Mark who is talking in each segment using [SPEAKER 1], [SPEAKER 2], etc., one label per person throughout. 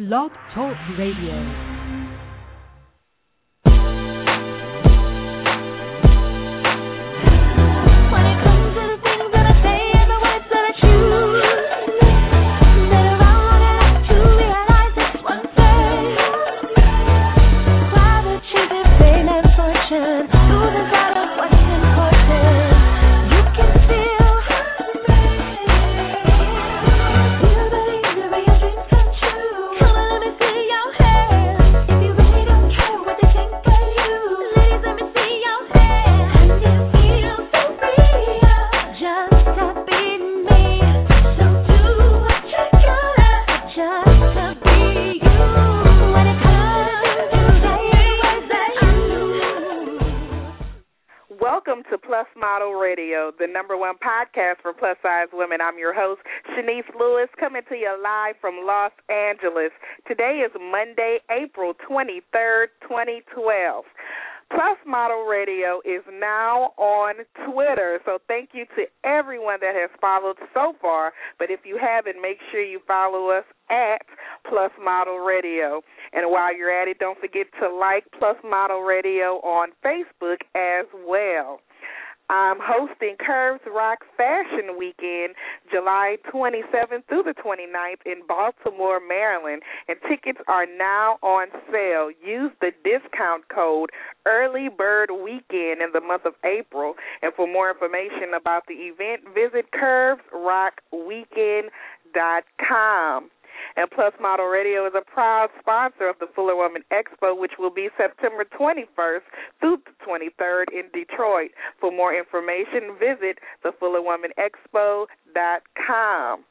[SPEAKER 1] Blog Talk Radio.
[SPEAKER 2] The
[SPEAKER 3] number one podcast for plus size women. I'm your host, Chenese Lewis, coming to you live from Los Angeles. Today is Monday, April 23rd, 2012. Plus Model Radio is now on Twitter, so thank you to everyone that has followed so far. But if you haven't, make sure you follow us at Plus Model Radio. And while you're at it, don't forget to like Plus Model Radio on Facebook as well. I'm hosting Curves Rock Fashion Weekend July 27th through the 29th in Baltimore, Maryland, and tickets are now on sale. Use the discount code Early Bird Weekend in the month of April. And for more information about the event, visit curvesrockweekend.com. And Plus Model Radio is a proud sponsor of the Fuller Woman Expo, which will be September 21st through the 23rd in Detroit. For more information, visit thefullerwomanexpo.com.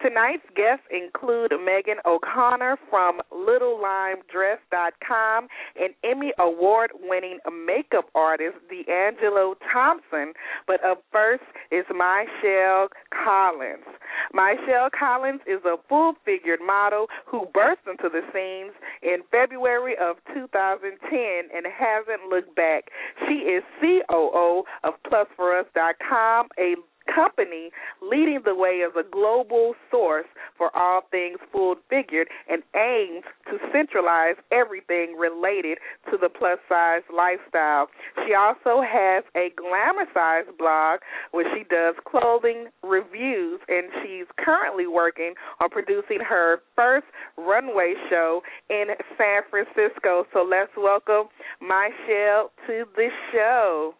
[SPEAKER 3] Tonight's guests include Meaghan O'Conner from LittleLimeDress.com and Emmy Award winning makeup artist D'Angelo Thompson. But up first is Michyl Collins. Michyl Collins is a full figured model who burst into the scenes in February of 2010 and hasn't looked back. She is COO of PlusForUs.com, a company leading the way as a global source for all things full figured and aims to centralize everything related to the plus size lifestyle. She also has a glamour size blog where she does clothing reviews and she's currently working on producing her first runway show in San Francisco. So let's welcome Michyl to the show.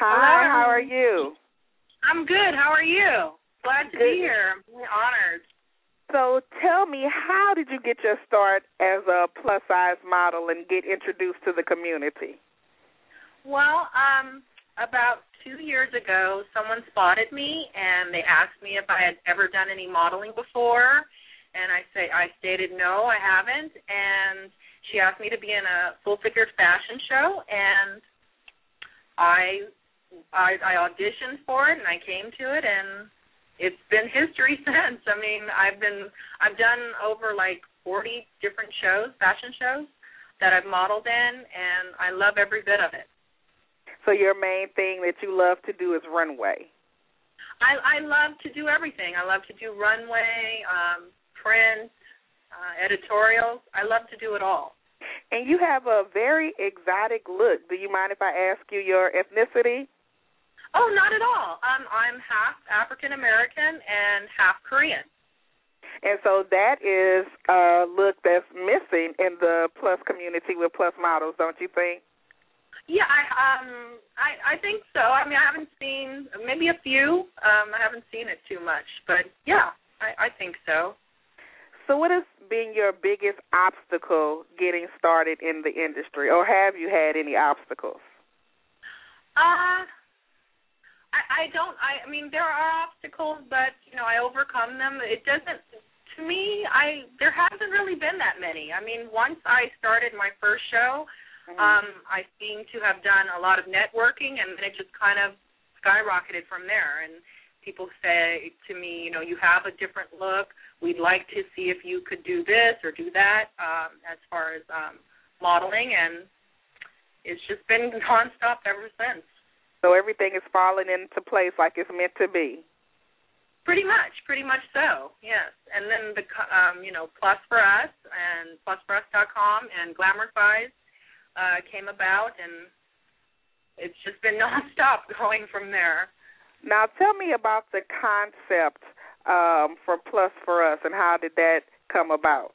[SPEAKER 3] Hi,
[SPEAKER 4] Hello.
[SPEAKER 3] how are you?
[SPEAKER 4] I'm good. How are you? Glad to
[SPEAKER 3] Good.
[SPEAKER 4] be here. I'm honored.
[SPEAKER 3] So tell me, how did you get your start as a plus size model and get introduced to the community?
[SPEAKER 4] Well, um, about two years ago, someone spotted me and they asked me if I had ever done any modeling before, and I say I stated no, I haven't, and she asked me to be in a full figured fashion show, and I, I I auditioned for it and I came to it and it's been history since. I mean, I've been I've done over like 40 different shows, fashion shows that I've modeled in and I love every bit of it.
[SPEAKER 3] So your main thing that you love to do is runway.
[SPEAKER 4] I I love to do everything. I love to do runway, um, print, uh, editorials. I love to do it all.
[SPEAKER 3] And you have a very exotic look. Do you mind if I ask you your ethnicity?
[SPEAKER 4] Oh, not at all. Um, I'm half African American and half Korean.
[SPEAKER 3] And so that is a look that's missing in the plus community with plus models, don't you think?
[SPEAKER 4] Yeah, I um I I think so. I mean, I haven't seen maybe a few. Um, I haven't seen it too much, but yeah, I I think so.
[SPEAKER 3] So what has been your biggest obstacle getting started in the industry or have you had any obstacles?
[SPEAKER 4] Uh I I don't I I mean there are obstacles but you know I overcome them. It doesn't to me I there hasn't really been that many. I mean once I started my first show, um I seem to have done a lot of networking and then it just kind of skyrocketed from there and people say to me, you know, you have a different look. We'd like to see if you could do this or do that um as far as um modeling and it's just been nonstop ever since.
[SPEAKER 3] So everything is falling into place like it's meant to be.
[SPEAKER 4] Pretty much, pretty much so. Yes, and then the um, you know Plus for Us and PlusForUs.com and Glamour Size uh, came about, and it's just been nonstop going from there.
[SPEAKER 3] Now, tell me about the concept um, for Plus for Us and how did that come about?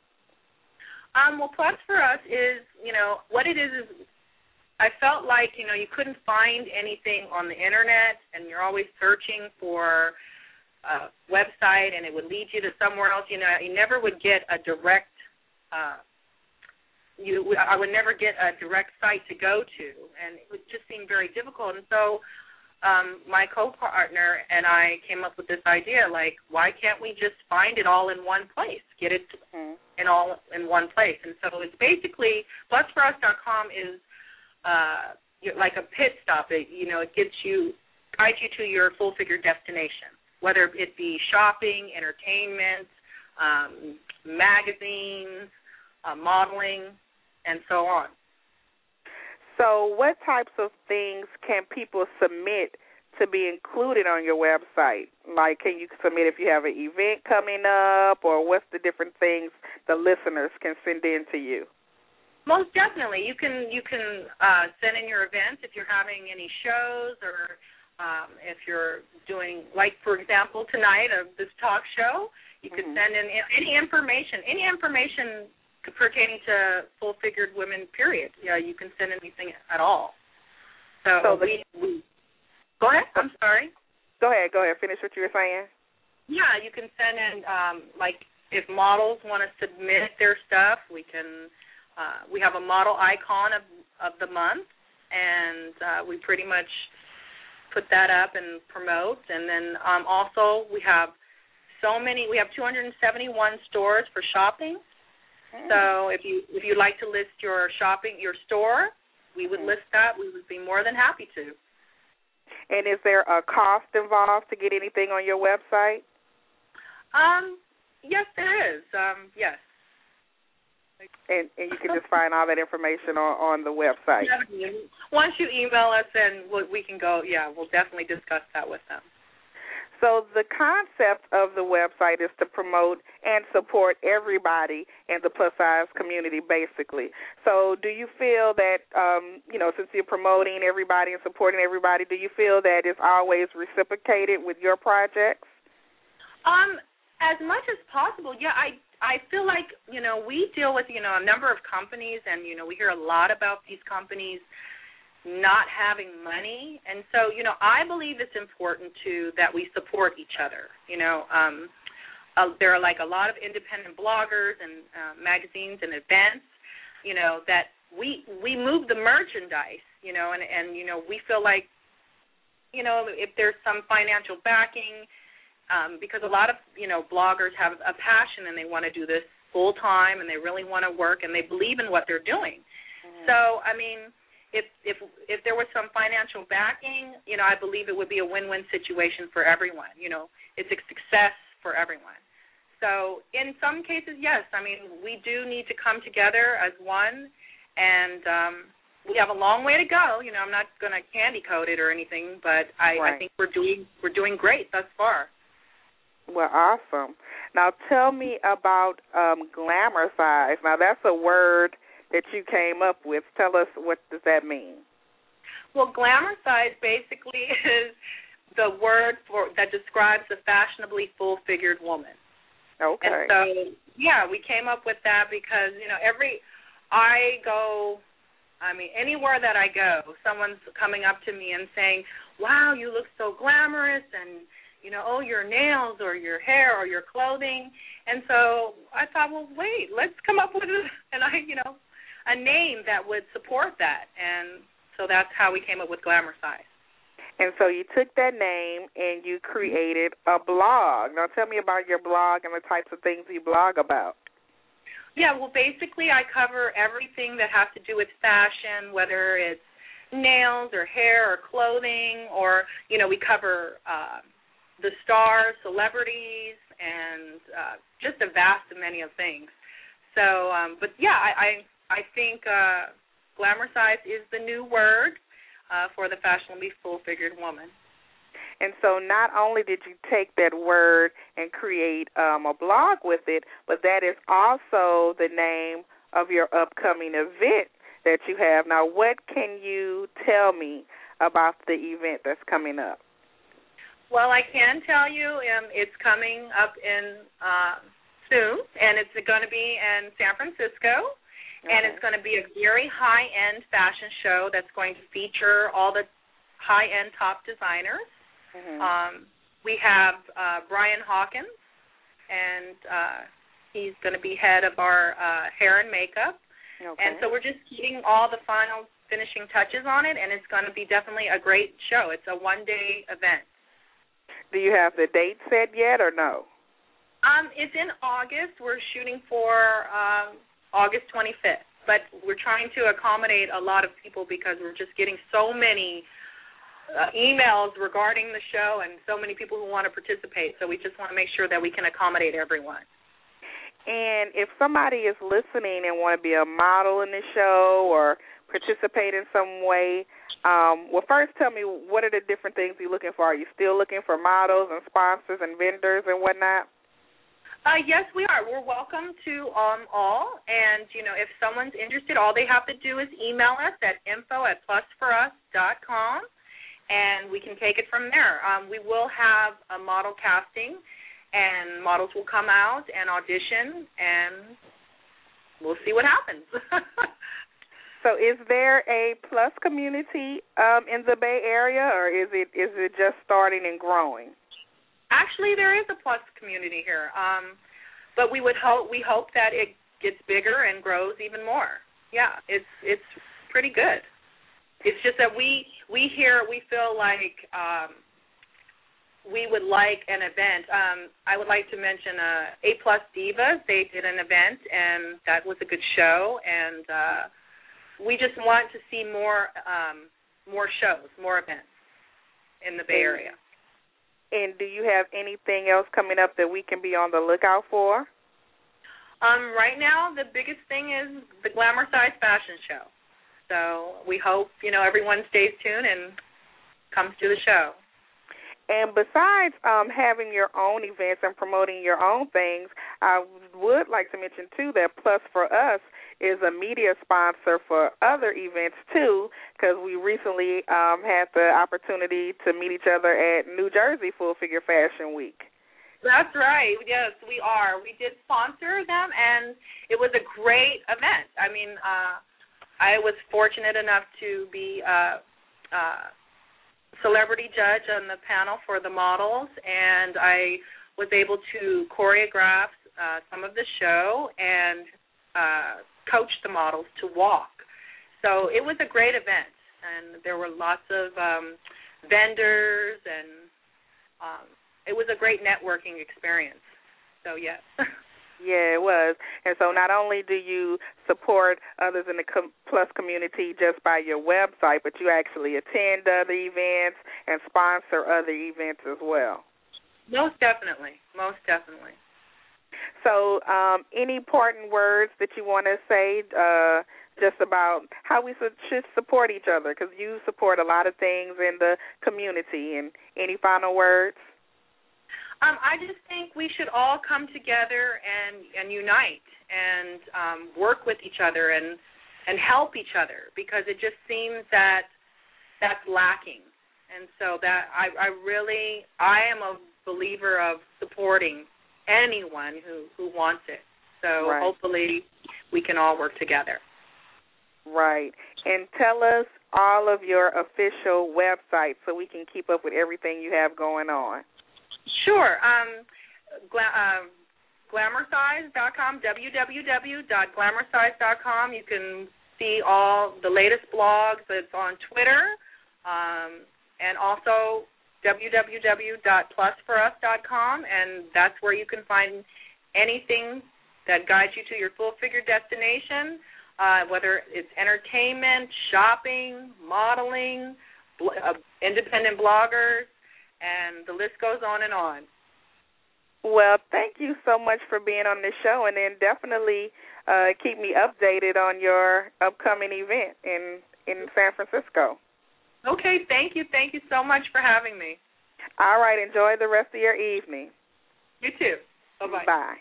[SPEAKER 4] Um, well, Plus for Us is, you know, what it is is I felt like, you know, you couldn't find anything on the internet and you're always searching for a website and it would lead you to somewhere else. You know, you never would get a direct uh you I would never get a direct site to go to and it would just seem very difficult. And so um my co-partner and I came up with this idea like why can't we just find it all in one place? Get it
[SPEAKER 3] Mm-hmm.
[SPEAKER 4] in all in one place. And so it's basically plusforus.com is uh like a pit stop. It you know, it gets you guides you to your full figure destination, whether it be shopping, entertainment, um, magazines, uh, modeling, and so on.
[SPEAKER 3] So, what types of things can people submit to be included on your website? Like, can you submit if you have an event coming up, or what's the different things the listeners can send in to you?
[SPEAKER 4] Most definitely, you can you can uh, send in your events if you're having any shows or um, if you're doing like for example tonight of this talk show. You could
[SPEAKER 3] Mhm.
[SPEAKER 4] send in any information, any information pertaining to full figured women. Period. Yeah, you can send anything at all. So,
[SPEAKER 3] So the-
[SPEAKER 4] we, we go ahead. I'm sorry.
[SPEAKER 3] Go ahead, go ahead. Finish what you were saying.
[SPEAKER 4] Yeah, you can send in um like if models want to submit their stuff, we can uh we have a model icon of of the month and uh we pretty much put that up and promote and then um also we have so many we have 271 stores for shopping. So if you if you'd like to list your shopping your store, we would
[SPEAKER 3] Mhm.
[SPEAKER 4] list that. We would be more than happy to.
[SPEAKER 3] And is there a cost involved to get anything on your website?
[SPEAKER 4] Um yes there is. Um yes.
[SPEAKER 3] And and you can just find all that information on on the website.
[SPEAKER 4] Definitely. Once you email us, and we we can go. Yeah, we'll definitely discuss that with them.
[SPEAKER 3] So the concept of the website is to promote and support everybody in the plus size community, basically. So do you feel that, um, you know, since you're promoting everybody and supporting everybody, do you feel that it's always reciprocated with your projects?
[SPEAKER 4] Um, as much as possible. Yeah, I I feel like you know we deal with you know a number of companies, and you know we hear a lot about these companies not having money, and so you know I believe it's important to that we support each other. You know, um, uh, there are like a lot of independent bloggers and uh, magazines and events. You know that we we move the merchandise. You know, and and you know we feel like you know if there's some financial backing um, because a lot of you know bloggers have a passion and they want to do this full time and they really want to work and they believe in what they're doing. So I mean, if if if there was some financial backing, you know, I believe it would be a win-win situation for everyone. You know, it's a success for everyone. So in some cases, yes. I mean, we do need to come together as one, and um, we have a long way to go. You know, I'm not going to candy coat it or anything, but I,
[SPEAKER 3] Right.
[SPEAKER 4] I think we're doing we're doing great thus far.
[SPEAKER 3] Well, awesome. Now tell me about um, glamour size. Now that's a word that you came up with. Tell us what does that mean?
[SPEAKER 4] Well, glamour size basically is the word for that describes a fashionably full-figured woman.
[SPEAKER 3] Okay.
[SPEAKER 4] And so, yeah, we came up with that because you know every I go, I mean anywhere that I go, someone's coming up to me and saying, "Wow, you look so glamorous," and you know, "Oh, your nails or your hair or your clothing." And so I thought, well, wait, let's come up with a, and I, you know, a name that would support that, and so that's how we came up with glamour size.
[SPEAKER 3] And so you took that name and you created a blog. Now tell me about your blog and the types of things you blog about.
[SPEAKER 4] Yeah, well, basically, I cover everything that has to do with fashion, whether it's nails or hair or clothing, or you know, we cover uh, the stars, celebrities, and uh, just a vast many of things. So, um, but yeah, I I, I think uh, glamour size is the new word uh, for the fashionably full-figured woman.
[SPEAKER 3] And so not only did you take that word and create um, a blog with it, but that is also the name of your upcoming event that you have. Now, what can you tell me about the event that's coming up?
[SPEAKER 4] Well, I can tell you um, it's coming up in uh, soon, and it's going to be in San Francisco, and it's going to be a very high-end fashion show that's going to feature all the high-end top designers.
[SPEAKER 3] Mhm.
[SPEAKER 4] Um, we have uh, Brian Hawkins, and uh, he's going to be head of our uh, hair and makeup.
[SPEAKER 3] okay.
[SPEAKER 4] And so we're just keeping all the final finishing touches on it, and it's going to be definitely a great show. It's a one-day event.
[SPEAKER 3] Do you have the date set yet or no?
[SPEAKER 4] Um, it's in August. We're shooting for um, August 25th, but we're trying to accommodate a lot of people because we're just getting so many uh, emails regarding the show and so many people who want to participate. So we just want to make sure that we can accommodate everyone.
[SPEAKER 3] And if somebody is listening and want to be a model in the show or participate in some way, um, well, first tell me what are the different things you're looking for? Are you still looking for models and sponsors and vendors and whatnot?
[SPEAKER 4] Uh, yes, we are. We're welcome to um, all. And, you know, if someone's interested, all they have to do is email us at info at plusforus.com, and we can take it from there. Um, we will have a model casting, and models will come out and audition, and we'll see what happens.
[SPEAKER 3] So, is there a plus community um, in the Bay Area, or is it is it just starting and growing?
[SPEAKER 4] Actually, there is a plus community here, um, but we would hope we hope that it gets bigger and grows even more. Yeah, it's it's pretty good. It's just that we we here we feel like um, we would like an event. Um, I would like to mention uh, A Plus Divas. They did an event and that was a good show. And uh, we just want to see more um, more shows, more events in the Bay Area.
[SPEAKER 3] And do you have anything else coming up that we can be on the lookout for?
[SPEAKER 4] Um, right now, the biggest thing is the Glamour Size Fashion Show. So we hope you know everyone stays tuned and comes to the show.
[SPEAKER 3] And besides um, having your own events and promoting your own things, I would like to mention too that Plus for Us is a media sponsor for other events too, because we recently um, had the opportunity to meet each other at New Jersey Full Figure Fashion Week.
[SPEAKER 4] That's right. Yes, we are. We did sponsor them, and it was a great event. I mean, uh, I was fortunate enough to be a, a celebrity judge on the panel for the models, and I was able to choreograph uh, some of the show and uh, coach the models to walk. So it was a great event, and there were lots of um, vendors, and um, it was a great networking experience. So yes.
[SPEAKER 3] Yeah, it was. And so not only do you support others in the com- Plus community just by your website, but you actually attend other events and sponsor other events as well.
[SPEAKER 4] Most definitely. Most definitely.
[SPEAKER 3] So, um, any important words that you want to say uh, just about how we should support each other? Because you support a lot of things in the community. And any final words?
[SPEAKER 4] Um, I just think we should all come together and and unite and um, work with each other and and help each other because it just seems that that's lacking. And so that I I really I am a believer of supporting anyone who who wants it. So
[SPEAKER 3] Right.
[SPEAKER 4] hopefully we can all work together.
[SPEAKER 3] Right. And tell us all of your official websites so we can keep up with everything you have going on.
[SPEAKER 4] Sure. Um, gla- uh, glamoursize.com, www.glamoursize.com. You can see all the latest blogs. It's on Twitter, um, and also www.plusforus.com, and that's where you can find anything that guides you to your full figure destination, uh, whether it's entertainment, shopping, modeling, bl- uh, independent bloggers, and the list goes on and on.
[SPEAKER 3] Well, thank you so much for being on the show, and then definitely uh, keep me updated on your upcoming event in in San Francisco.
[SPEAKER 4] Okay, thank you. Thank you so much for having me.
[SPEAKER 3] All right. Enjoy the rest of your evening.
[SPEAKER 4] You too. Bye-bye.
[SPEAKER 3] Bye.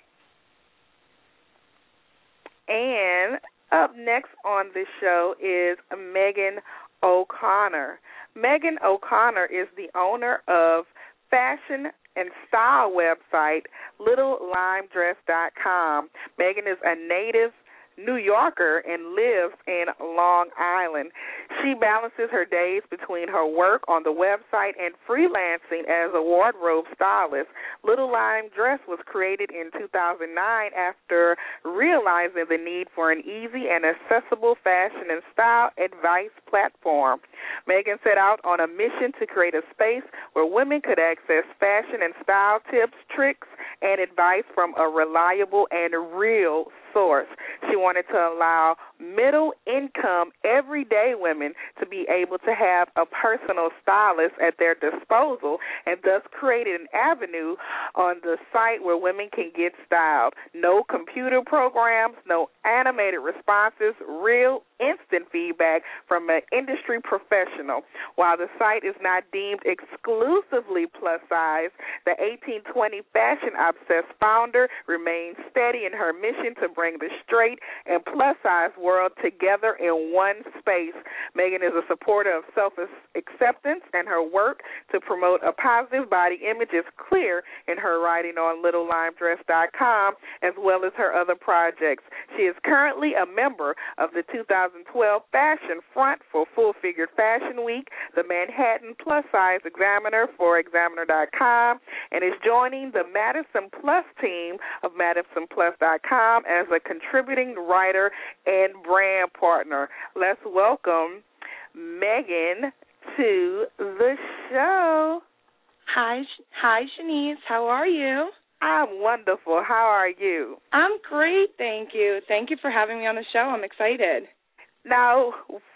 [SPEAKER 3] And up next on the show is Meaghan O'Conner. Meaghan O'Conner is the owner of fashion and style website littlelimedress.com. Meaghan is a native New Yorker and lives in Long Island. She balances her days between her work on the website and freelancing as a wardrobe stylist. Little Lime Dress was created in 2009 after realizing the need for an easy and accessible fashion and style advice platform. Meaghan set out on a mission to create a space where women could access fashion and style tips, tricks, and advice from a reliable and real She wanted to allow middle income, everyday women to be able to have a personal stylist at their disposal and thus created an avenue on the site where women can get styled. No computer programs, no animated responses, real instant feedback from an industry professional. While the site is not deemed exclusively plus size, the 1820 fashion obsessed founder remains steady in her mission to bring the straight and plus size world together in one space. Meaghan is a supporter of self acceptance, and her work to promote a positive body image is clear in her writing on littlelimedress.com as well as her other projects. She is currently a member of the 2012 Fashion Front for Full Figured Fashion Week, the Manhattan Plus Size Examiner for Examiner.com, and is joining the Madison Plus team of MadisonPlus.com as a contributing writer and brand partner. Let's welcome Meaghan to the show.
[SPEAKER 5] Hi, hi, Chenese. How are you?
[SPEAKER 3] I'm wonderful. How are you?
[SPEAKER 5] I'm great, thank you. Thank you for having me on the show. I'm excited.
[SPEAKER 3] Now,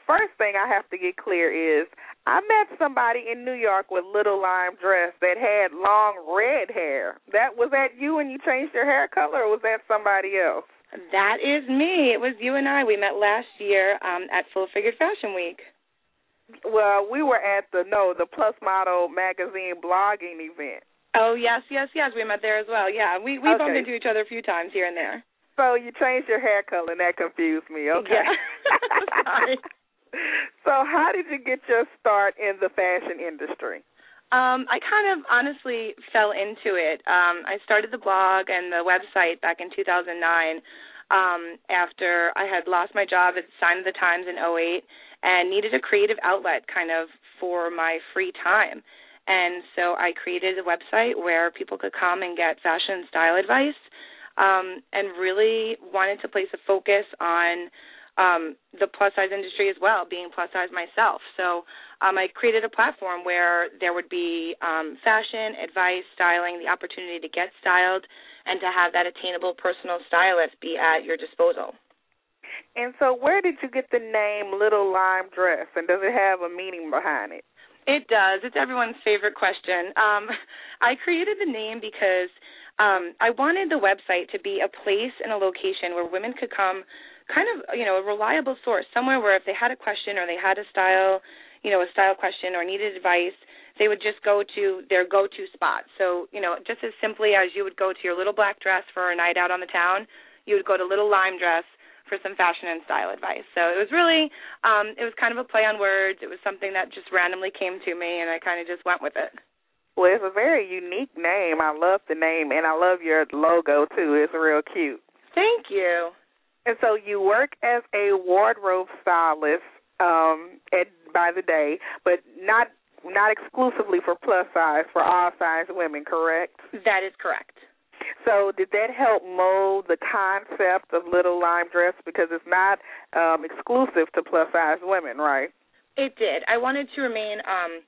[SPEAKER 3] first thing I have to get clear is I met somebody in New York with little lime dress that had long red hair. That was that you and you changed your hair color, or was that somebody else?
[SPEAKER 5] That is me. It was you and I. We met last year um, at Full Figured Fashion Week.
[SPEAKER 3] Well, we were at the no, the Plus Model magazine blogging event.
[SPEAKER 5] Oh yes, yes, yes. We met there as well. Yeah, we we bumped into each other a few times here and there.
[SPEAKER 3] So you changed your hair color, and that confused me. Okay.
[SPEAKER 5] Yeah. Sorry.
[SPEAKER 3] so how did you get your start in the fashion industry?
[SPEAKER 5] Um, I kind of honestly fell into it. Um, I started the blog and the website back in 2009 um, after I had lost my job at Sign of the Times in 08 and needed a creative outlet kind of for my free time. And so I created a website where people could come and get fashion style advice um, and really wanted to place a focus on um, the plus size industry as well, being plus size myself. So um, I created a platform where there would be um, fashion, advice, styling, the opportunity to get styled, and to have that attainable personal stylist be at your disposal.
[SPEAKER 3] And so where did you get the name Little Lime Dress, and does it have a meaning behind it?
[SPEAKER 5] It does. It's everyone's favorite question. Um, I created the name because um, I wanted the website to be a place and a location where women could come, kind of, you know, a reliable source, somewhere where if they had a question or they had a style, you know, a style question or needed advice, they would just go to their go-to spot. So, you know, just as simply as you would go to your little black dress for a night out on the town, you would go to Little Lime Dress for some fashion and style advice. So it was really, um, it was kind of a play on words. It was something that just randomly came to me, and I kind of just went with it.
[SPEAKER 3] Well, it's a very unique name. I love the name, and I love your logo too. It's real cute.
[SPEAKER 5] Thank you.
[SPEAKER 3] And so you work as a wardrobe stylist um, at by the day, but not not exclusively for plus size, for all size women, correct?
[SPEAKER 5] That is correct.
[SPEAKER 3] So did that help mold the concept of Little Lime Dress because it's not um, exclusive to plus size women, right?
[SPEAKER 5] It did. I wanted to remain um,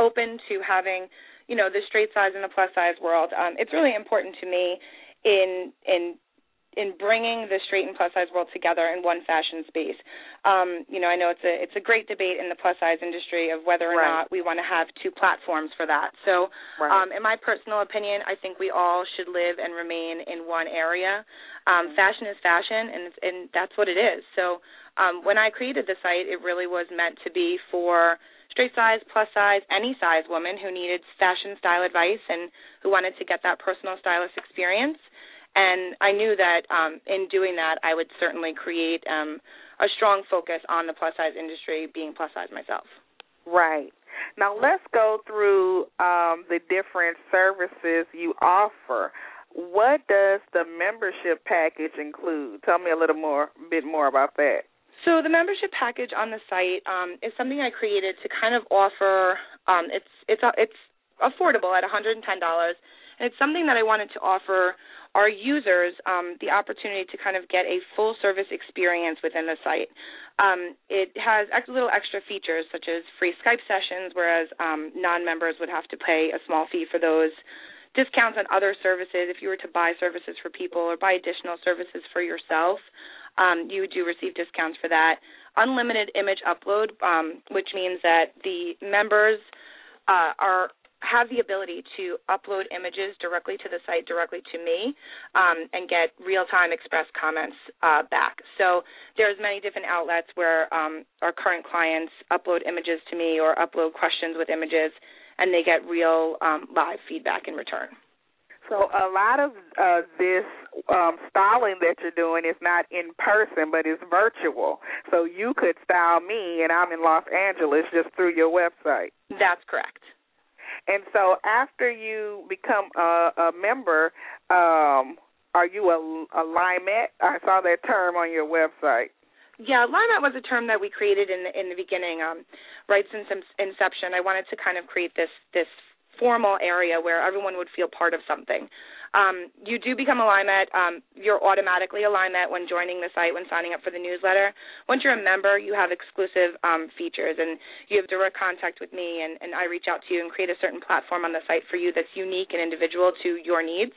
[SPEAKER 5] open to having, you know, the straight size and the plus size world. Um, it's really important to me in in in bringing the straight and plus size world together in one fashion space. Um, you know, I know it's a it's a great debate in the plus size industry of whether or
[SPEAKER 3] Right.
[SPEAKER 5] not we want to have two platforms for that. So,
[SPEAKER 3] Right.
[SPEAKER 5] um, in my personal opinion, I think we all should live and remain in one area. Um, fashion is fashion, and and that's what it is. So, um, when I created the site, it really was meant to be for straight size, plus size, any size woman who needed fashion style advice and who wanted to get that personal stylist experience. And I knew that um, in doing that, I would certainly create um, a strong focus on the plus size industry, being plus size myself.
[SPEAKER 3] Right. Now let's go through um, the different services you offer. What does the membership package include? Tell me a little more, bit more about that.
[SPEAKER 5] So the membership package on the site um, is something I created to kind of offer. Um, it's it's uh, it's affordable at $110, and it's something that I wanted to offer our users um, the opportunity to kind of get a full service experience within the site. Um, it has ex- little extra features such as free Skype sessions, whereas um, non members would have to pay a small fee for those. Discounts on other services if you were to buy services for people or buy additional services for yourself. Um, you do receive discounts for that. Unlimited image upload, um, which means that the members uh, are have the ability to upload images directly to the site, directly to me, um, and get real-time express comments uh, back. So there's many different outlets where um, our current clients upload images to me or upload questions with images, and they get real um, live feedback in return.
[SPEAKER 3] So a lot of uh, this um, styling that you're doing is not in person, but it's virtual. So you could style me, and I'm in Los Angeles, just through your website.
[SPEAKER 5] That's correct.
[SPEAKER 3] And so after you become a, a member, um, are you a, a Limette? I saw that term on your website.
[SPEAKER 5] Yeah, Limette was a term that we created in the, in the beginning, um, right since inception. I wanted to kind of create this this formal area where everyone would feel part of something. Um, you do become a Limette. Um, you're automatically a Limette when joining the site, when signing up for the newsletter. Once you're a member, you have exclusive um, features, and you have direct contact with me, and, and I reach out to you and create a certain platform on the site for you that's unique and individual to your needs,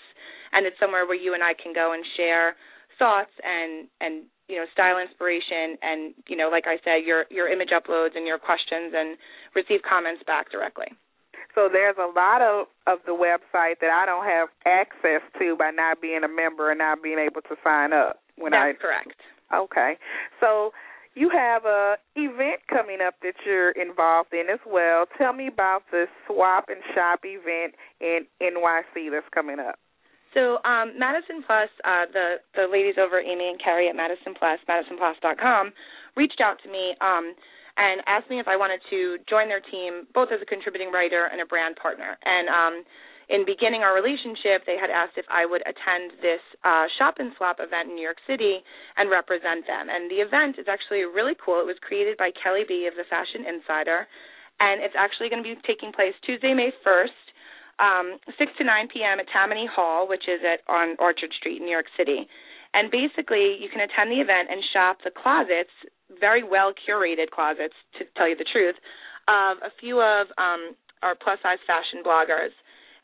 [SPEAKER 5] and it's somewhere where you and I can go and share thoughts and and you know style inspiration and you know like I said your your image uploads and your questions and receive comments back directly.
[SPEAKER 3] So there's a lot of of the website that I don't have access to by not being a member and not being able to sign up when
[SPEAKER 5] That's
[SPEAKER 3] I
[SPEAKER 5] correct.
[SPEAKER 3] Okay. So you have a event coming up that you're involved in as well. Tell me about the Swap and Shop event in NYC that's coming up.
[SPEAKER 5] So um, Madison Plus, uh, the the ladies over Amy and Carrie at Madison Plus, MadisonPlus.com, reached out to me. Um, and asked me if I wanted to join their team, both as a contributing writer and a brand partner. And um, in beginning our relationship, they had asked if I would attend this uh, shop and swap event in New York City and represent them. And the event is actually really cool. It was created by Kelly B of the Fashion Insider, and it's actually going to be taking place Tuesday, May 1st. Um, 6 to 9 p.m. at Tammany Hall, which is at on Orchard Street in New York City. And basically, you can attend the event and shop the closets very well curated closets, to tell you the truth, of a few of um, our plus size fashion bloggers.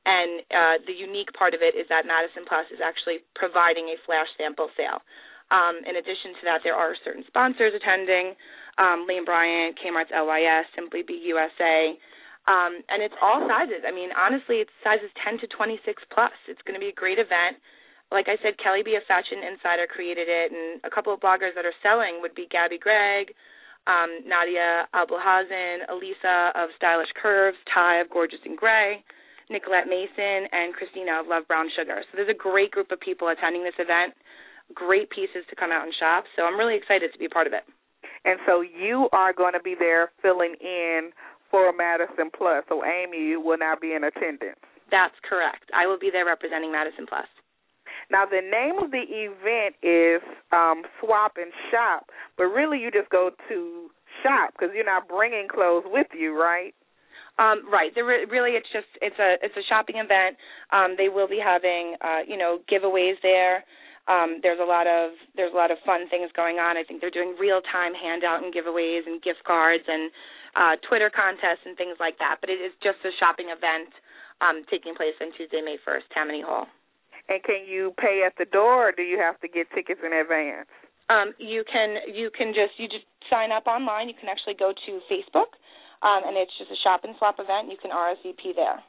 [SPEAKER 5] And uh, the unique part of it is that Madison Plus is actually providing a flash sample sale. Um, in addition to that, there are certain sponsors attending um, Lane Bryant, Kmart's LYS, Simply Be USA. Um, and it's all sizes. I mean, honestly, it's sizes 10 to 26 plus. It's going to be a great event like I said, Kelly B. a Fashion Insider created it, and a couple of bloggers that are selling would be Gabi Gregg, um, Nadia Aboulhosn, Elisa of Stylish Curves, Ty of Gorgeous in Gray, Nicolette Mason, and Christina of Love Brown Sugar. So there's a great group of people attending this event, great pieces to come out and shop. So I'm really excited to be a part of it.
[SPEAKER 3] And so you are going to be there filling in for Madison Plus. So Amy will not be in attendance.
[SPEAKER 5] That's correct. I will be there representing Madison Plus.
[SPEAKER 3] Now, the name of the event is um, Swap and Shop, but really you just go to shop because you're not bringing clothes with you, right?
[SPEAKER 5] Um, right. There re- really, it's just it's a it's a shopping event. Um, they will be having uh, you know giveaways there. Um, there's a lot of there's a lot of fun things going on. I think they're doing real time handout and giveaways and gift cards and uh, Twitter contests and things like that. But it is just a shopping event um, taking place on Tuesday, May 1st, Tammany Hall.
[SPEAKER 3] And can you pay at the door, or do you have to get tickets in advance?
[SPEAKER 5] Um, you can you can just you just sign up online. You can actually go to Facebook, um, and it's just a shop and swap event. You can RSVP there.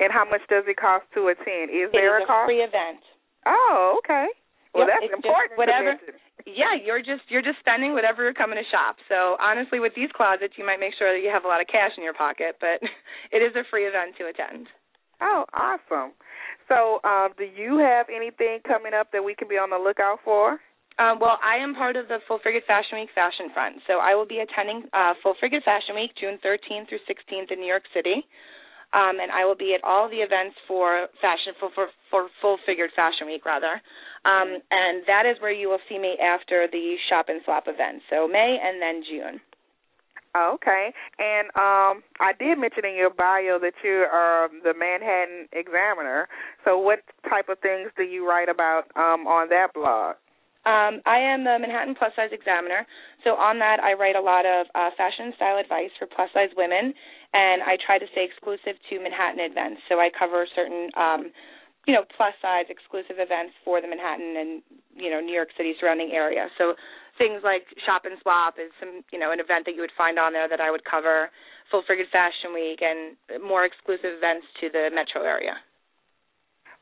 [SPEAKER 3] And how much does it cost to attend? Is
[SPEAKER 5] it
[SPEAKER 3] there
[SPEAKER 5] is
[SPEAKER 3] a cost?
[SPEAKER 5] free event.
[SPEAKER 3] Oh, okay. Well,
[SPEAKER 5] Yep,
[SPEAKER 3] that's important.
[SPEAKER 5] Whatever. yeah, you're just you're just spending whatever you're coming to shop. So honestly, with these closets, you might make sure that you have a lot of cash in your pocket, but it is a free event to attend.
[SPEAKER 3] Oh, awesome. So, um, do you have anything coming up that we can be on the lookout for?
[SPEAKER 5] Um, well, I am part of the Full Figured Fashion Week Fashion Front, so I will be attending uh, Full Figured Fashion Week June 13th through 16th in New York City, um, and I will be at all the events for fashion for for, for Full Figured Fashion Week rather, um, and that is where you will see me after the Shop and Swap event. So May and then June.
[SPEAKER 3] Okay, and um, I did mention in your bio that you are the Manhattan Examiner. So, what type of things do you write about um, on that blog?
[SPEAKER 5] Um, I am the Manhattan Plus Size Examiner. So on that, I write a lot of uh, fashion style advice for plus size women, and I try to stay exclusive to Manhattan events. So I cover certain, um, you know, plus size exclusive events for the Manhattan and you know New York City surrounding area. So things like Shop and Swap is some, you know, an event that you would find on there that I would cover. Full Figured Fashion Week and more exclusive events to the metro area.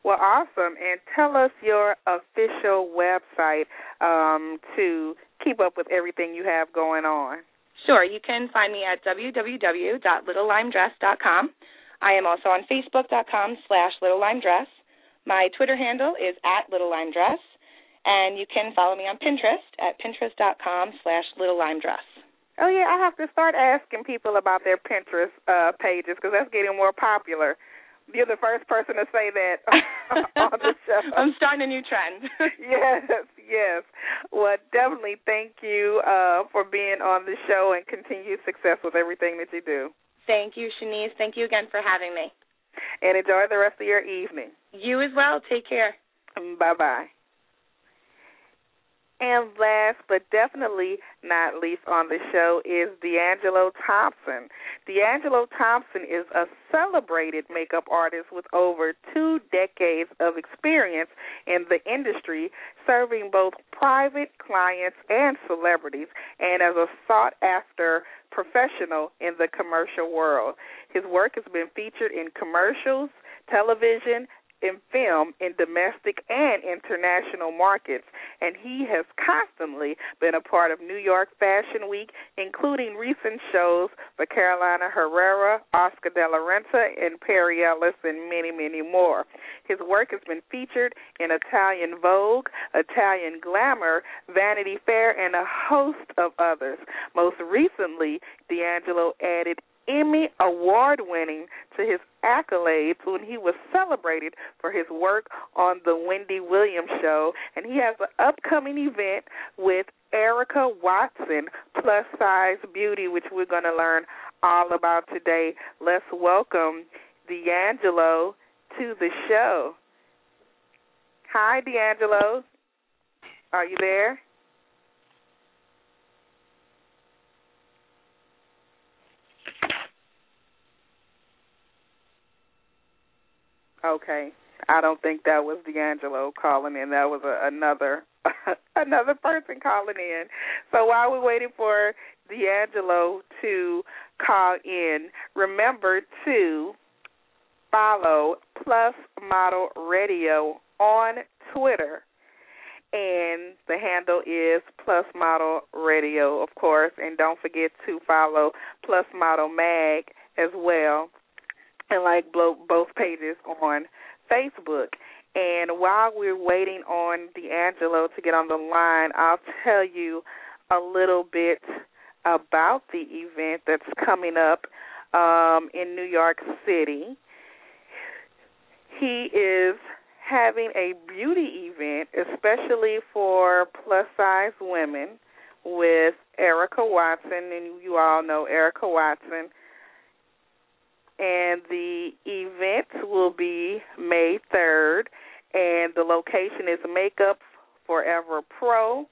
[SPEAKER 3] Well, awesome. And tell us your official website um, to keep up with everything you have going on.
[SPEAKER 5] Sure, you can find me at www.littlelimedress.com. I am also on facebook.com slash littlelimedress. My Twitter handle is at littlelimedress. And you can follow me on Pinterest at pinterest.com slash littlelimedress.
[SPEAKER 3] Oh yeah, I have to start asking people about their Pinterest uh, pages because that's getting more popular. You're the first person to say that on the show.
[SPEAKER 5] I'm starting a new trend.
[SPEAKER 3] yes, yes. Well, definitely thank you uh, for being on the show and continued success with everything that you do.
[SPEAKER 5] Thank you, Chenese. Thank you again for having me.
[SPEAKER 3] And enjoy the rest of your evening.
[SPEAKER 5] You as well. Take care.
[SPEAKER 3] Bye bye. And last but definitely not least on the show is D'Angelo Thompson. D'Angelo Thompson is a celebrated makeup artist with over two decades of experience in the industry, serving both private clients and celebrities, and as a sought after professional in the commercial world. His work has been featured in commercials, television, in film in domestic and international markets, and he has constantly been a part of New York Fashion Week, including recent shows for Carolina Herrera, Oscar de la Renta, and Perry Ellis, and many, many more. His work has been featured in Italian Vogue, Italian Glamour, Vanity Fair, and a host of others. Most recently, D'Angelo added Emmy award winning to his accolades when he was celebrated for his work on the Wendy Williams show and he has an upcoming event with Erica Watson plus size beauty which we're going to learn all about today. Let's welcome D'Angelo to the show. Hi D'Angelo. Are you there? Okay. I don't think that was D'Angelo calling in. That was a, another another person calling in. So while we're waiting for D'Angelo to call in, remember to follow Plus Model Radio on Twitter. And the handle is Plus Model Radio, of course. And don't forget to follow Plus Model Mag as well and like both pages on Facebook. And while we're waiting on D'Angelo to get on the line, I'll tell you a little bit about the event that's coming up um, in New York City. He is having a beauty event, especially for plus size women, with Erica Watson, and you all know Erica Watson and the event will be May 3rd, and the location is Makeup Forever Pro,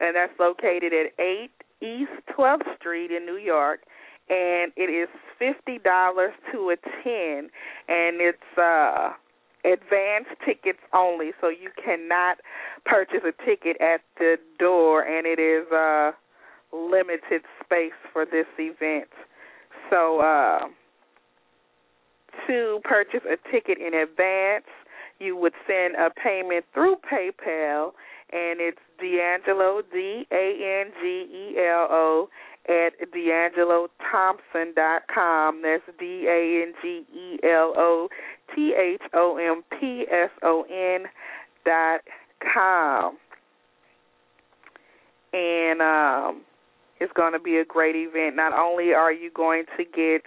[SPEAKER 3] and that's located at 8 East 12th Street in New York, and it is fifty dollars to attend, and it's uh advance tickets only, so you cannot purchase a ticket at the door, and it is uh limited space for this event. So uh to purchase a ticket in advance, you would send a payment through PayPal, and it's D'Angelo D A N G E L O at d'angelothompson.com. That's D A N G E L O T H O M P S O N dot com. And um, it's going to be a great event. Not only are you going to get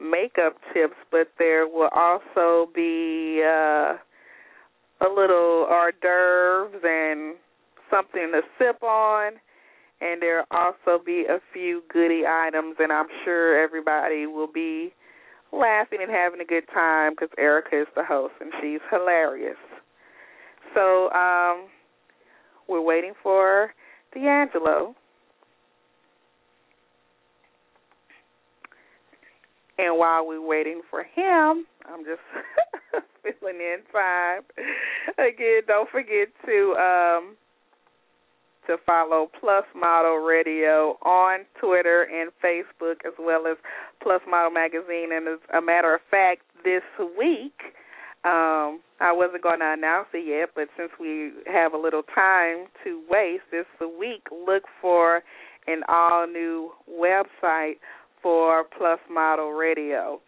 [SPEAKER 3] makeup tips, but there will also be uh, a little hors d'oeuvres and something to sip on and there'll also be a few goodie items, and I'm sure everybody will be laughing and having a good time because Erica is the host and she's hilarious. So um, we're waiting for D'Angelo. And while we're waiting for him, I'm just filling in time. Again, don't forget to um, to follow Plus Model Radio on Twitter and Facebook, as well as Plus Model Magazine. And as a matter of fact, this week, um, I wasn't going to announce it yet, but since we have a little time to waste this week, look for an all new website for Plus Model Radio.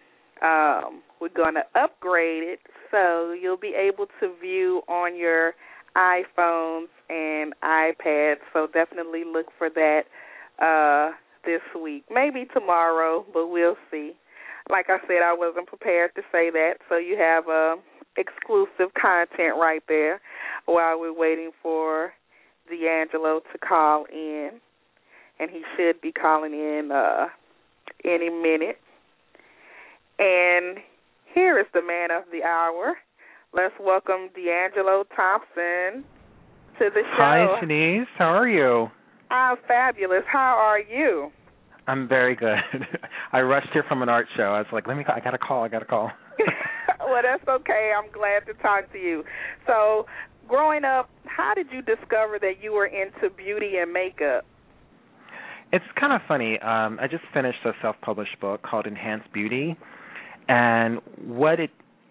[SPEAKER 3] Um, we're going to upgrade it so you'll be able to view on your iPhones and iPads. So definitely look for that uh, this week. Maybe tomorrow, but we'll see. Like I said, I wasn't prepared to say that, so you have uh, exclusive content right there while we're waiting for D'Angelo to call in, and he should be calling in uh, any minute. And here is the man of the hour. Let's welcome D'Angelo Thompson to the show.
[SPEAKER 6] Hi, Chenese. How are you?
[SPEAKER 3] I'm fabulous. How are you?
[SPEAKER 6] I'm very good. I rushed here from an art show. I was like, let me. Call. I got to call. I got to call.
[SPEAKER 3] well, that's okay. I'm glad to talk to you. So, growing up, how did you discover that you were into beauty and makeup?
[SPEAKER 6] It's kind of funny. Um, I just finished a self-published book called Enhanced Beauty, and what it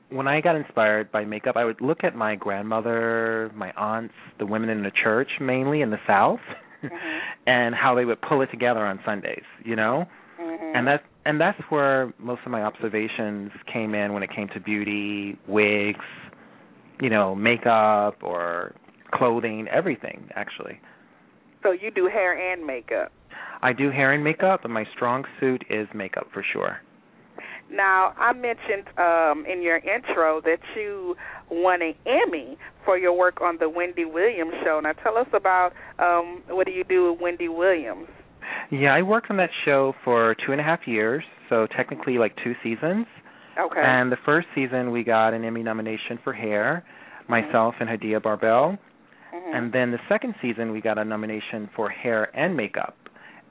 [SPEAKER 6] when I got inspired by makeup, I would look at my grandmother, my aunts, the women in the church, mainly in the South,
[SPEAKER 3] mm-hmm.
[SPEAKER 6] and how they would pull it together on Sundays. You know,
[SPEAKER 3] mm-hmm.
[SPEAKER 6] and that's and that's where most of my observations came in when it came to beauty, wigs, you know, makeup or clothing, everything actually.
[SPEAKER 3] So you do hair and makeup.
[SPEAKER 6] I do hair and makeup, but my strong suit is makeup for sure.
[SPEAKER 3] Now, I mentioned um, in your intro that you won an Emmy for your work on the Wendy Williams show. Now, tell us about um, what do you do with Wendy Williams?
[SPEAKER 6] Yeah, I worked on that show for two and a half years, so technically like two seasons.
[SPEAKER 3] Okay.
[SPEAKER 6] And the first season, we got an Emmy nomination for hair, myself and Hadia Barbel.
[SPEAKER 3] Mhm.
[SPEAKER 6] And then the second season, we got a nomination for hair and makeup,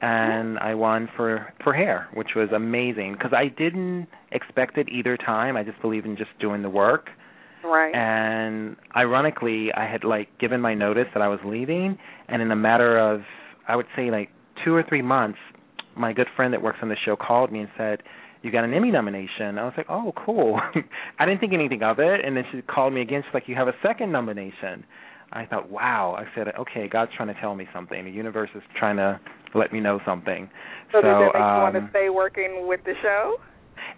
[SPEAKER 6] and I won for for hair, which was amazing because I didn't expect it either time. I just believe in just doing the work.
[SPEAKER 3] right.
[SPEAKER 6] And ironically, I had like given my notice that I was leaving, and in a matter of I would say like two or three months, my good friend that works on the show called me and said, "You got an Emmy nomination." I was like, "Oh, cool." I didn't think anything of it, and then she called me again. She's like, "You have a second nomination." I thought, "Wow!" I said, "Okay, God's trying to tell me something. The universe is trying to let me know something."
[SPEAKER 3] so, does that make you want
[SPEAKER 6] um,
[SPEAKER 3] to stay working with the show?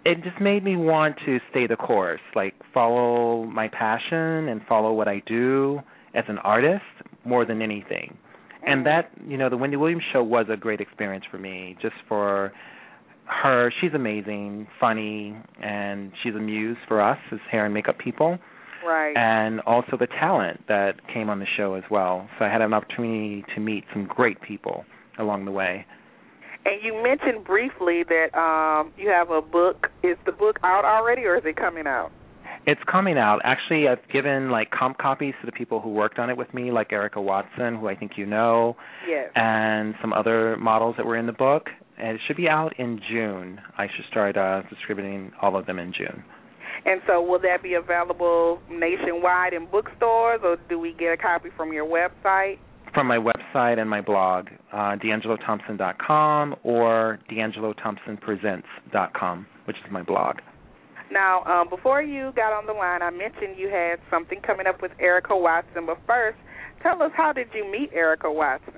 [SPEAKER 6] it just made me want to stay the course, like follow my passion and follow what I do as an artist more than anything. And that, you know, the Wendy Williams show was a great experience for me just for her. She's amazing, funny, and she's a muse for us as hair and makeup people.
[SPEAKER 3] Right.
[SPEAKER 6] And also the talent that came on the show as well. So I had an opportunity to meet some great people along the way.
[SPEAKER 3] And you mentioned briefly that um, you have a book. Is the book out already, or is it coming out?
[SPEAKER 6] It's coming out. Actually, I've given like comp copies to the people who worked on it with me, like Erica Watson, who I think you know,
[SPEAKER 3] Yes.
[SPEAKER 6] and some other models that were in the book. And it should be out in June. I should start uh, distributing all of them in June.
[SPEAKER 3] And so, will that be available nationwide in bookstores, or do we get a copy from your website?
[SPEAKER 6] From my website and my blog, uh, D'AngeloThompson.com or D'AngeloThompsonPresents.com, which is my blog.
[SPEAKER 3] Now, um, before you got on the line, I mentioned you had something coming up with Erica Watson. But first, tell us how did you meet Erica Watson?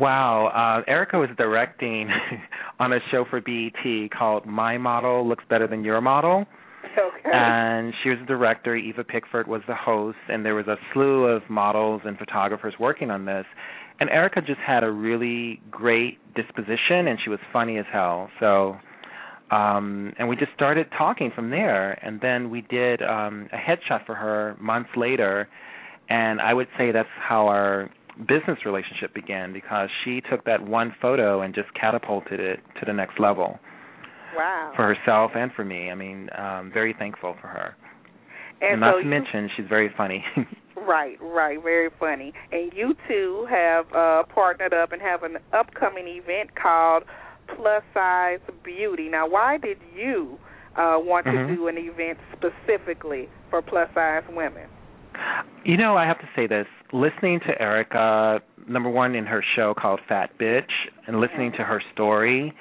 [SPEAKER 6] Wow, uh, Erica was directing on a show for BET called My Model Looks Better Than Your Model.
[SPEAKER 3] Okay.
[SPEAKER 6] And she was the director. Eva Pigford was the host, and there was a slew of models and photographers working on this. And Erica just had a really great disposition, and she was funny as hell. So, um, and we just started talking from there. And then we did um, a headshot for her months later, and I would say that's how our business relationship began because she took that one photo and just catapulted it to the next level
[SPEAKER 3] wow.
[SPEAKER 6] for herself and for me. I mean, um, very thankful for her.
[SPEAKER 3] And,
[SPEAKER 6] and not
[SPEAKER 3] so
[SPEAKER 6] to
[SPEAKER 3] you-
[SPEAKER 6] mention, she's very funny.
[SPEAKER 3] Right, right, very funny. And you two have uh, partnered up and have an upcoming event called Plus Size Beauty. Now, why did you uh, want
[SPEAKER 6] Mhm.
[SPEAKER 3] to do an event specifically for plus size women?
[SPEAKER 6] You know, I have to say this. Listening to Erica, number one, in her show called Fat Bitch, and listening to her story,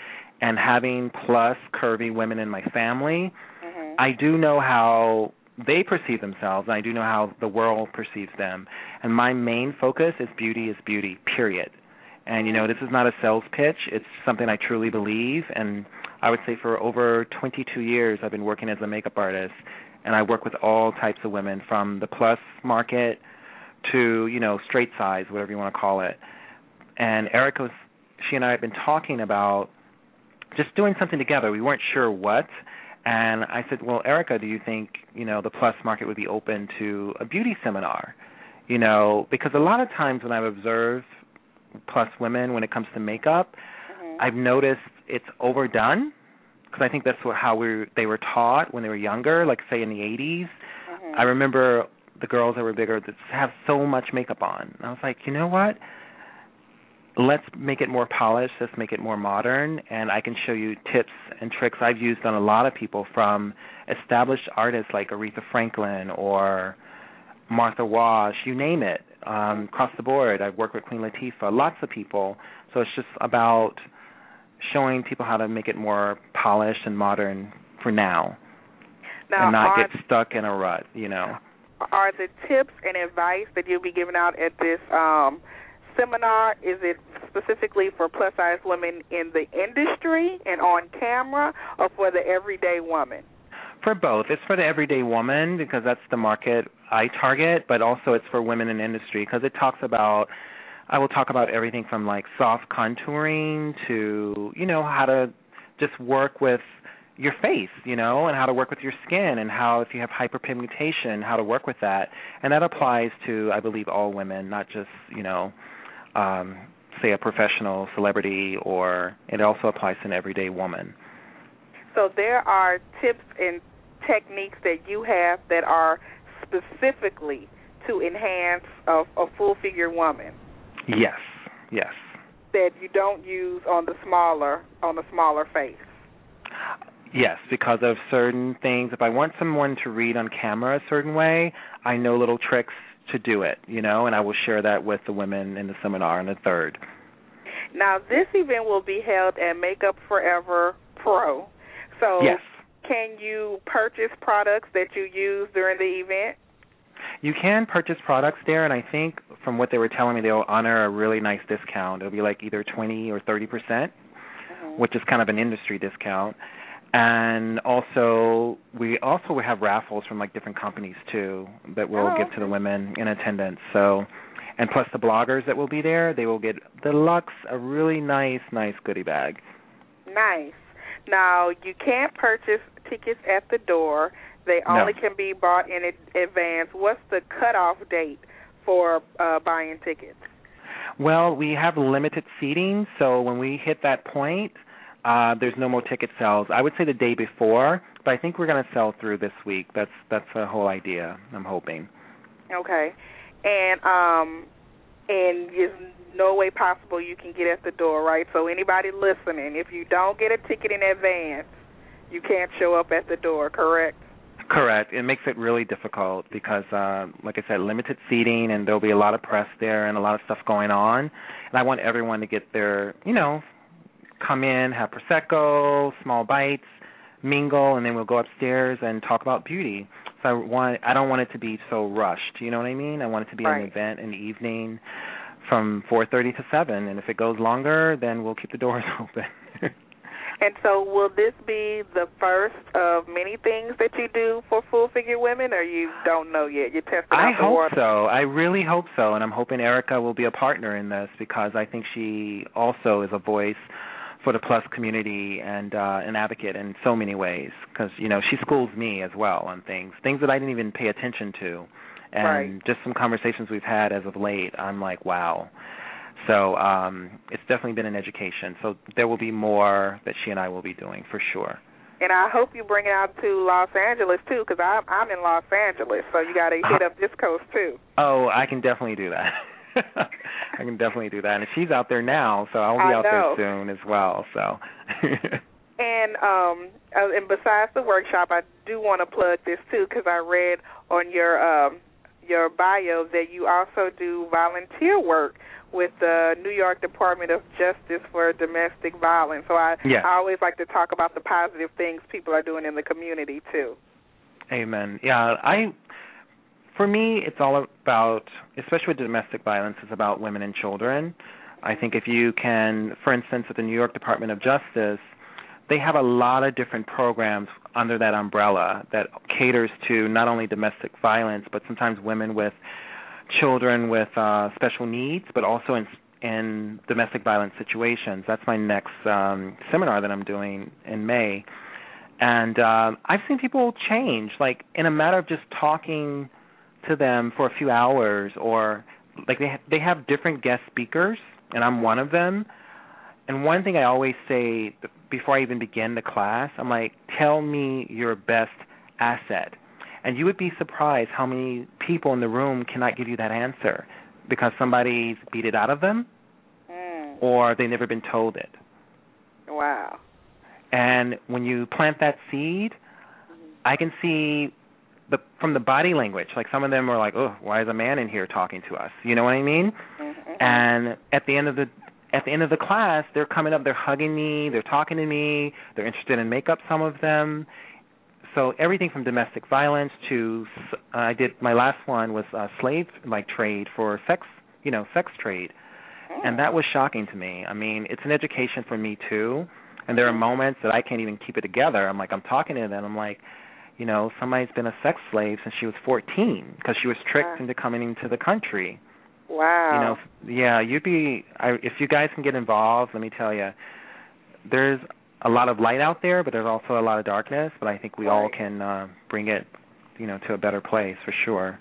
[SPEAKER 6] and having plus curvy women in my family,
[SPEAKER 3] Mm-hmm.
[SPEAKER 6] I do know how they perceive themselves, and I do know how the world perceives them. And my main focus is beauty is beauty, period. And, you know, this is not a sales pitch. It's something I truly believe. And I would say for over 22 years, I've been working as a makeup artist, and I work with all types of women from the plus market to, you know, straight size, whatever you want to call it. And Erica, was, she and I have been talking about just doing something together. We weren't sure what. And I said, "Well, Erica, do you think you know the plus market would be open to a beauty seminar? You know, because a lot of times when I've observed plus women when it comes to makeup,
[SPEAKER 3] Mm-hmm.
[SPEAKER 6] I've noticed it's overdone because I think that's what, how we they were taught when they were younger, like say in the 80s.
[SPEAKER 3] Mm-hmm.
[SPEAKER 6] I remember the girls that were bigger that have so much makeup on. And I was like, you know what? Let's make it more polished. Let's make it more modern. And I can show you tips and tricks I've used on a lot of people from established artists like Aretha Franklin or Martha Wash, you name it. Um, across the board, I've worked with Queen Latifah, lots of people. So it's just about showing people how to make it more polished and modern for now,
[SPEAKER 3] Now,
[SPEAKER 6] and not get stuck in a rut. You know.
[SPEAKER 3] are the tips and advice that you'll be giving out at this um, seminar, is it specifically for plus size women in the industry and on camera, or for the everyday woman?
[SPEAKER 6] For both, it's for the everyday woman because that's the market I target, but also it's for women in industry because it talks about. I will talk about everything from like soft contouring to you know how to just work with your face, you know, and how to work with your skin and how if you have hyperpigmentation, how to work with that. And that applies to I believe all women, not just, you know, um say a professional celebrity or it also applies to an everyday woman.
[SPEAKER 3] So there are tips and techniques that you have that are specifically to enhance a, a full figure woman
[SPEAKER 6] Yes. Yes.
[SPEAKER 3] that you don't use on the smaller on the smaller face.
[SPEAKER 6] Yes, because of certain things. If I want someone to read on camera a certain way, I know little tricks to do it, you know, and I will share that with the women in the seminar on the third.
[SPEAKER 3] Now this event will be held at Makeup Forever Pro. So
[SPEAKER 6] Yes.
[SPEAKER 3] can you purchase products that you use during the event?
[SPEAKER 6] You can purchase products there, and I think from what they were telling me, they'll honor a really nice discount. It'll be like either 20 or 30 percent, mm-hmm. which is kind of an industry discount. And also, we also have raffles from like different companies too that we'll
[SPEAKER 3] Oh,
[SPEAKER 6] give to the women in attendance. So, and plus the bloggers that will be there, they will get deluxe, a really nice, nice goodie bag.
[SPEAKER 3] Nice. Now you can't purchase tickets at the door. They
[SPEAKER 6] No.
[SPEAKER 3] only can be bought in advance. What's the cutoff date for uh, buying tickets?
[SPEAKER 6] Well, we have limited seating, so when we hit that point, uh, there's no more ticket sales. I would say the day before, but I think we're going to sell through this week. That's that's the whole idea. I'm hoping.
[SPEAKER 3] Okay. And um and there's no way possible you can get at the door, right? So anybody listening, if you don't get a ticket in advance, you can't show up at the door, correct?
[SPEAKER 6] Correct. It makes it really difficult because, uh, like I said, limited seating, and there'll be a lot of press there and a lot of stuff going on. And I want everyone to get their, you know, come in, have prosecco, small bites, mingle, and then we'll go upstairs and talk about beauty. So I want I don't want it to be so rushed. You know what I mean? I want it to be
[SPEAKER 3] Right.
[SPEAKER 6] an event in the evening from 4:30 to 7 and if it goes longer, then we'll keep the doors open.
[SPEAKER 3] And so, will this be the first of many things that you do for Full Figure Women, or you don't know yet? You're testing
[SPEAKER 6] I
[SPEAKER 3] out the
[SPEAKER 6] hope
[SPEAKER 3] water.
[SPEAKER 6] so. I really hope so, and I'm hoping Erica will be a partner in this because I think she also is a voice for the plus community and uh, an advocate in so many ways. Because you know she schools me as well on things, things that I didn't even pay attention to, and
[SPEAKER 3] Right.
[SPEAKER 6] just some conversations we've had as of late. I'm like, wow. So um, it's definitely been an education. So there will be more that she and I will be doing for sure.
[SPEAKER 3] And I hope you bring it out to Los Angeles too, because I'm I'm in Los Angeles, so you got to hit up this coast too.
[SPEAKER 6] Oh, I can definitely do that. I can definitely do that. And she's out there now, so I'll be
[SPEAKER 3] I
[SPEAKER 6] out
[SPEAKER 3] know.
[SPEAKER 6] there soon as well. So
[SPEAKER 3] And um, uh, and besides the workshop, I do want to plug this too, because I read on your um your bio that you also do volunteer work with the New York Department of Justice for Domestic Violence. So I
[SPEAKER 6] Yes.
[SPEAKER 3] I always like to talk about the positive things people are doing in the community too.
[SPEAKER 6] Amen. Yeah, I for me it's all about especially with domestic violence it's about women and children. I think if you can for instance at the New York Department of Justice they have a lot of different programs under that umbrella that caters to not only domestic violence but sometimes women with children with uh special needs but also in in domestic violence situations. That's my next um seminar that I'm doing in May and um I've seen people change like in a matter of just talking to them for a few hours or like they ha- they have different guest speakers and I'm one of them and one thing I always say before I even begin the class I'm like tell me your best asset and you would be surprised how many people in the room cannot give you that answer because somebody's beat it out of them
[SPEAKER 3] Mm.
[SPEAKER 6] or they've never been told it
[SPEAKER 3] Wow.
[SPEAKER 6] and when you plant that seed, I can see the from the body language. Like some of them were like, "Oh, why is a man in here talking to us?" You know what I mean?
[SPEAKER 3] Mhm.
[SPEAKER 6] And at the end of the at the end of the class, they're coming up, they're hugging me, they're talking to me, they're interested in makeup. Some of them. So everything from domestic violence to uh, I did my last one was uh, slave like trade for sex, you know, sex trade, and that was shocking to me. I mean, it's an education for me too. And there are moments that I can't even keep it together. I'm like, I'm talking to them. I'm like, you know, somebody's been a sex slave since she was 14 because she was tricked
[SPEAKER 3] Wow.
[SPEAKER 6] into coming into the country.
[SPEAKER 3] Wow.
[SPEAKER 6] You know, yeah, you'd be. I, if you guys can get involved, let me tell you, there's a lot of light out there, but there's also a lot of darkness. But I think we all can uh, bring it, you know, to a better place for sure.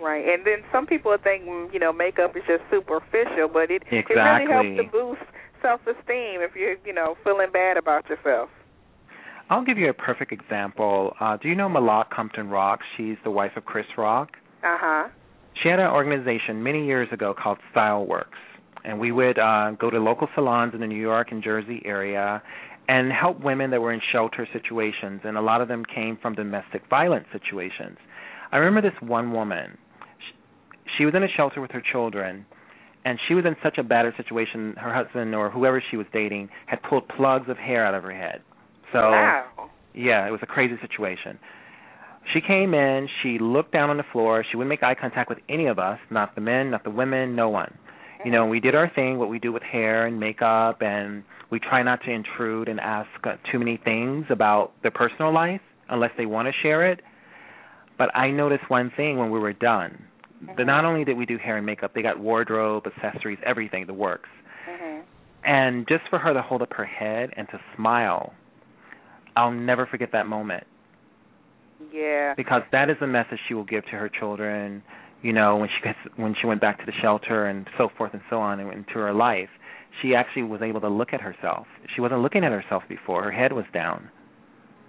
[SPEAKER 3] Right, and then some people think you know makeup is just superficial, but it it really helps to boost self-esteem if you're you know feeling bad about yourself.
[SPEAKER 6] I'll give you a perfect example. Uh, do you know Malaak Compton Rock? She's the wife of Chris Rock.
[SPEAKER 3] Uh huh.
[SPEAKER 6] She had an organization many years ago called Style Works, and we would uh, go to local salons in the New York and Jersey area and help women that were in shelter situations, and a lot of them came from domestic violence situations. I remember this one woman. She, she was in a shelter with her children, and she was in such a battered situation. Her husband or whoever she was dating had pulled plugs of hair out of her head. So
[SPEAKER 3] wow.
[SPEAKER 6] yeah, it was a crazy situation. She came in, she looked down on the floor, she wouldn't make eye contact with any of us, not the men, not the women, no one. You know, we did our thing, what we do with hair and makeup, and we try not to intrude and ask uh, too many things about their personal life unless they want to share it. But I noticed one thing when we were done. That not only did we do hair and makeup, they got wardrobe, accessories, everything, the works.
[SPEAKER 3] Mhm.
[SPEAKER 6] And just for her to hold up her head and to smile, I'll never forget that moment
[SPEAKER 3] Yeah.
[SPEAKER 6] because that is the message she will give to her children. You know, when she gets when she went back to the shelter and so forth and so on and into her life, she actually was able to look at herself. She wasn't looking at herself before; her head was down.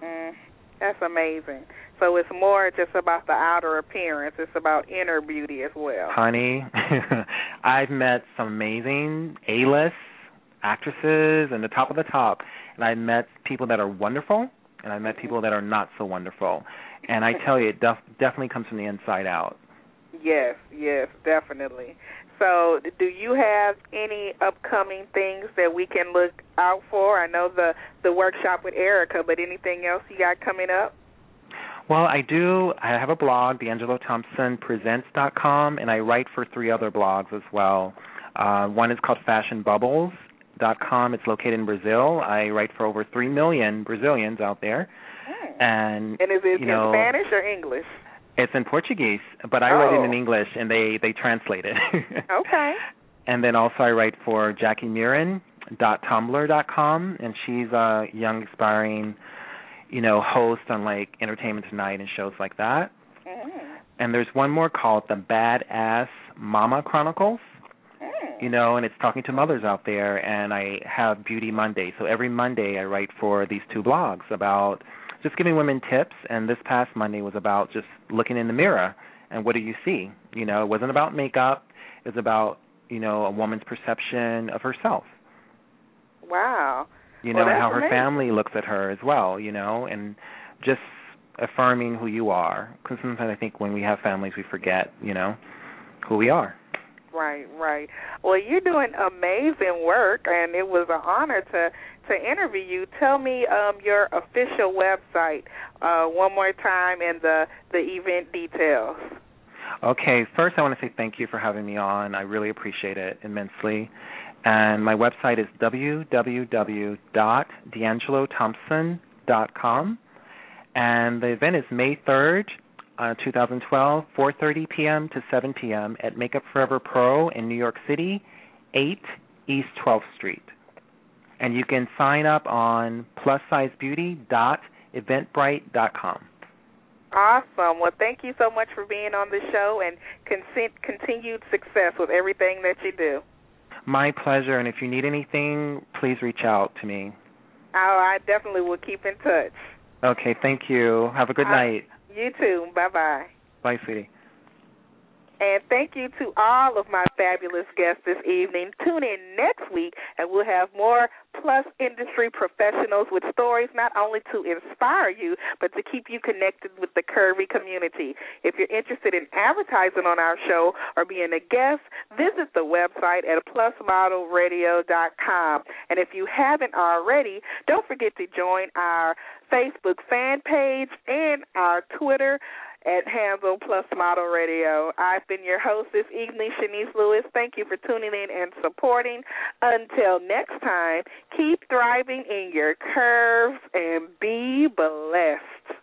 [SPEAKER 3] Mm, that's amazing. So it's more just about the outer appearance. It's about inner beauty as well.
[SPEAKER 6] Honey, I've met some amazing A-list actresses and the top of the top, and I've met people that are wonderful, and I've met people that are not so wonderful. And I tell you, it def- definitely comes from the inside out.
[SPEAKER 3] Yes, yes, definitely. So, do you have any upcoming things that we can look out for? I know the the workshop with Erica, but anything else you got coming up?
[SPEAKER 6] Well, I do. I have a blog, DeAngeloThompsonPresents.com, and I write for three other blogs as well. Uh, one is called FashionBubbles.com. It's located in Brazil. I write for over three million Brazilians out there, and
[SPEAKER 3] And is it
[SPEAKER 6] you know,
[SPEAKER 3] in Spanish or English?
[SPEAKER 6] It's in Portuguese, but I write it
[SPEAKER 3] Oh.
[SPEAKER 6] in English, and they they translate it.
[SPEAKER 3] Okay.
[SPEAKER 6] And then also I write for Jackie Mirren dot tumblr dot com, and she's a young aspiring, you know, host on like Entertainment Tonight and shows like that.
[SPEAKER 3] Mm.
[SPEAKER 6] And there's one more called the Badass Mama Chronicles. You know, and it's talking to mothers out there, and I have Beauty Monday. So every Monday I write for these two blogs about just giving women tips. And this past Monday was about just looking in the mirror and what do you see? You know, it wasn't about makeup. It was about you know a woman's perception of herself.
[SPEAKER 3] Wow.
[SPEAKER 6] You know,
[SPEAKER 3] that's
[SPEAKER 6] how her
[SPEAKER 3] amazing.
[SPEAKER 6] family looks at her as well. You know, and just affirming who you are. Because sometimes I think when we have families, we forget. You know, who we are.
[SPEAKER 3] Right, right. Well, you're doing amazing work, and it was an honor to to interview you. Tell me um, your official website uh, one more time and the the event details.
[SPEAKER 6] Okay, first I want to say thank you for having me on. I really appreciate it immensely. And my website is www.deangelothompson.com. And the event is May 3rd, uh, 2012, 4:30 p.m. to 7 p.m. at Make Up For Ever Pro in New York City, 8 East 12th Street. And you can sign up on plussizebeauty.eventbrite.com.
[SPEAKER 3] Awesome. Well, thank you so much for being on the show, and con- continued success with everything that you do.
[SPEAKER 6] My pleasure. And if you need anything, please reach out to me.
[SPEAKER 3] Oh, I definitely will keep in touch.
[SPEAKER 6] Okay, thank you. Have a good
[SPEAKER 3] Uh,
[SPEAKER 6] night.
[SPEAKER 3] You too. Bye bye.
[SPEAKER 6] Bye, sweetie.
[SPEAKER 3] And thank you to all of my fabulous guests this evening. Tune in next week, and we'll have more Plus industry professionals with stories not only to inspire you, but to keep you connected with the curvy community. If you're interested in advertising on our show or being a guest, visit the website at plusmodelradio.com. And if you haven't already, don't forget to join our Facebook fan page and our Twitter at Handle Plus Model Radio. I've been your host this evening, Chenese Lewis. Thank you for tuning in and supporting. Until next time, keep thriving in your curves and be blessed.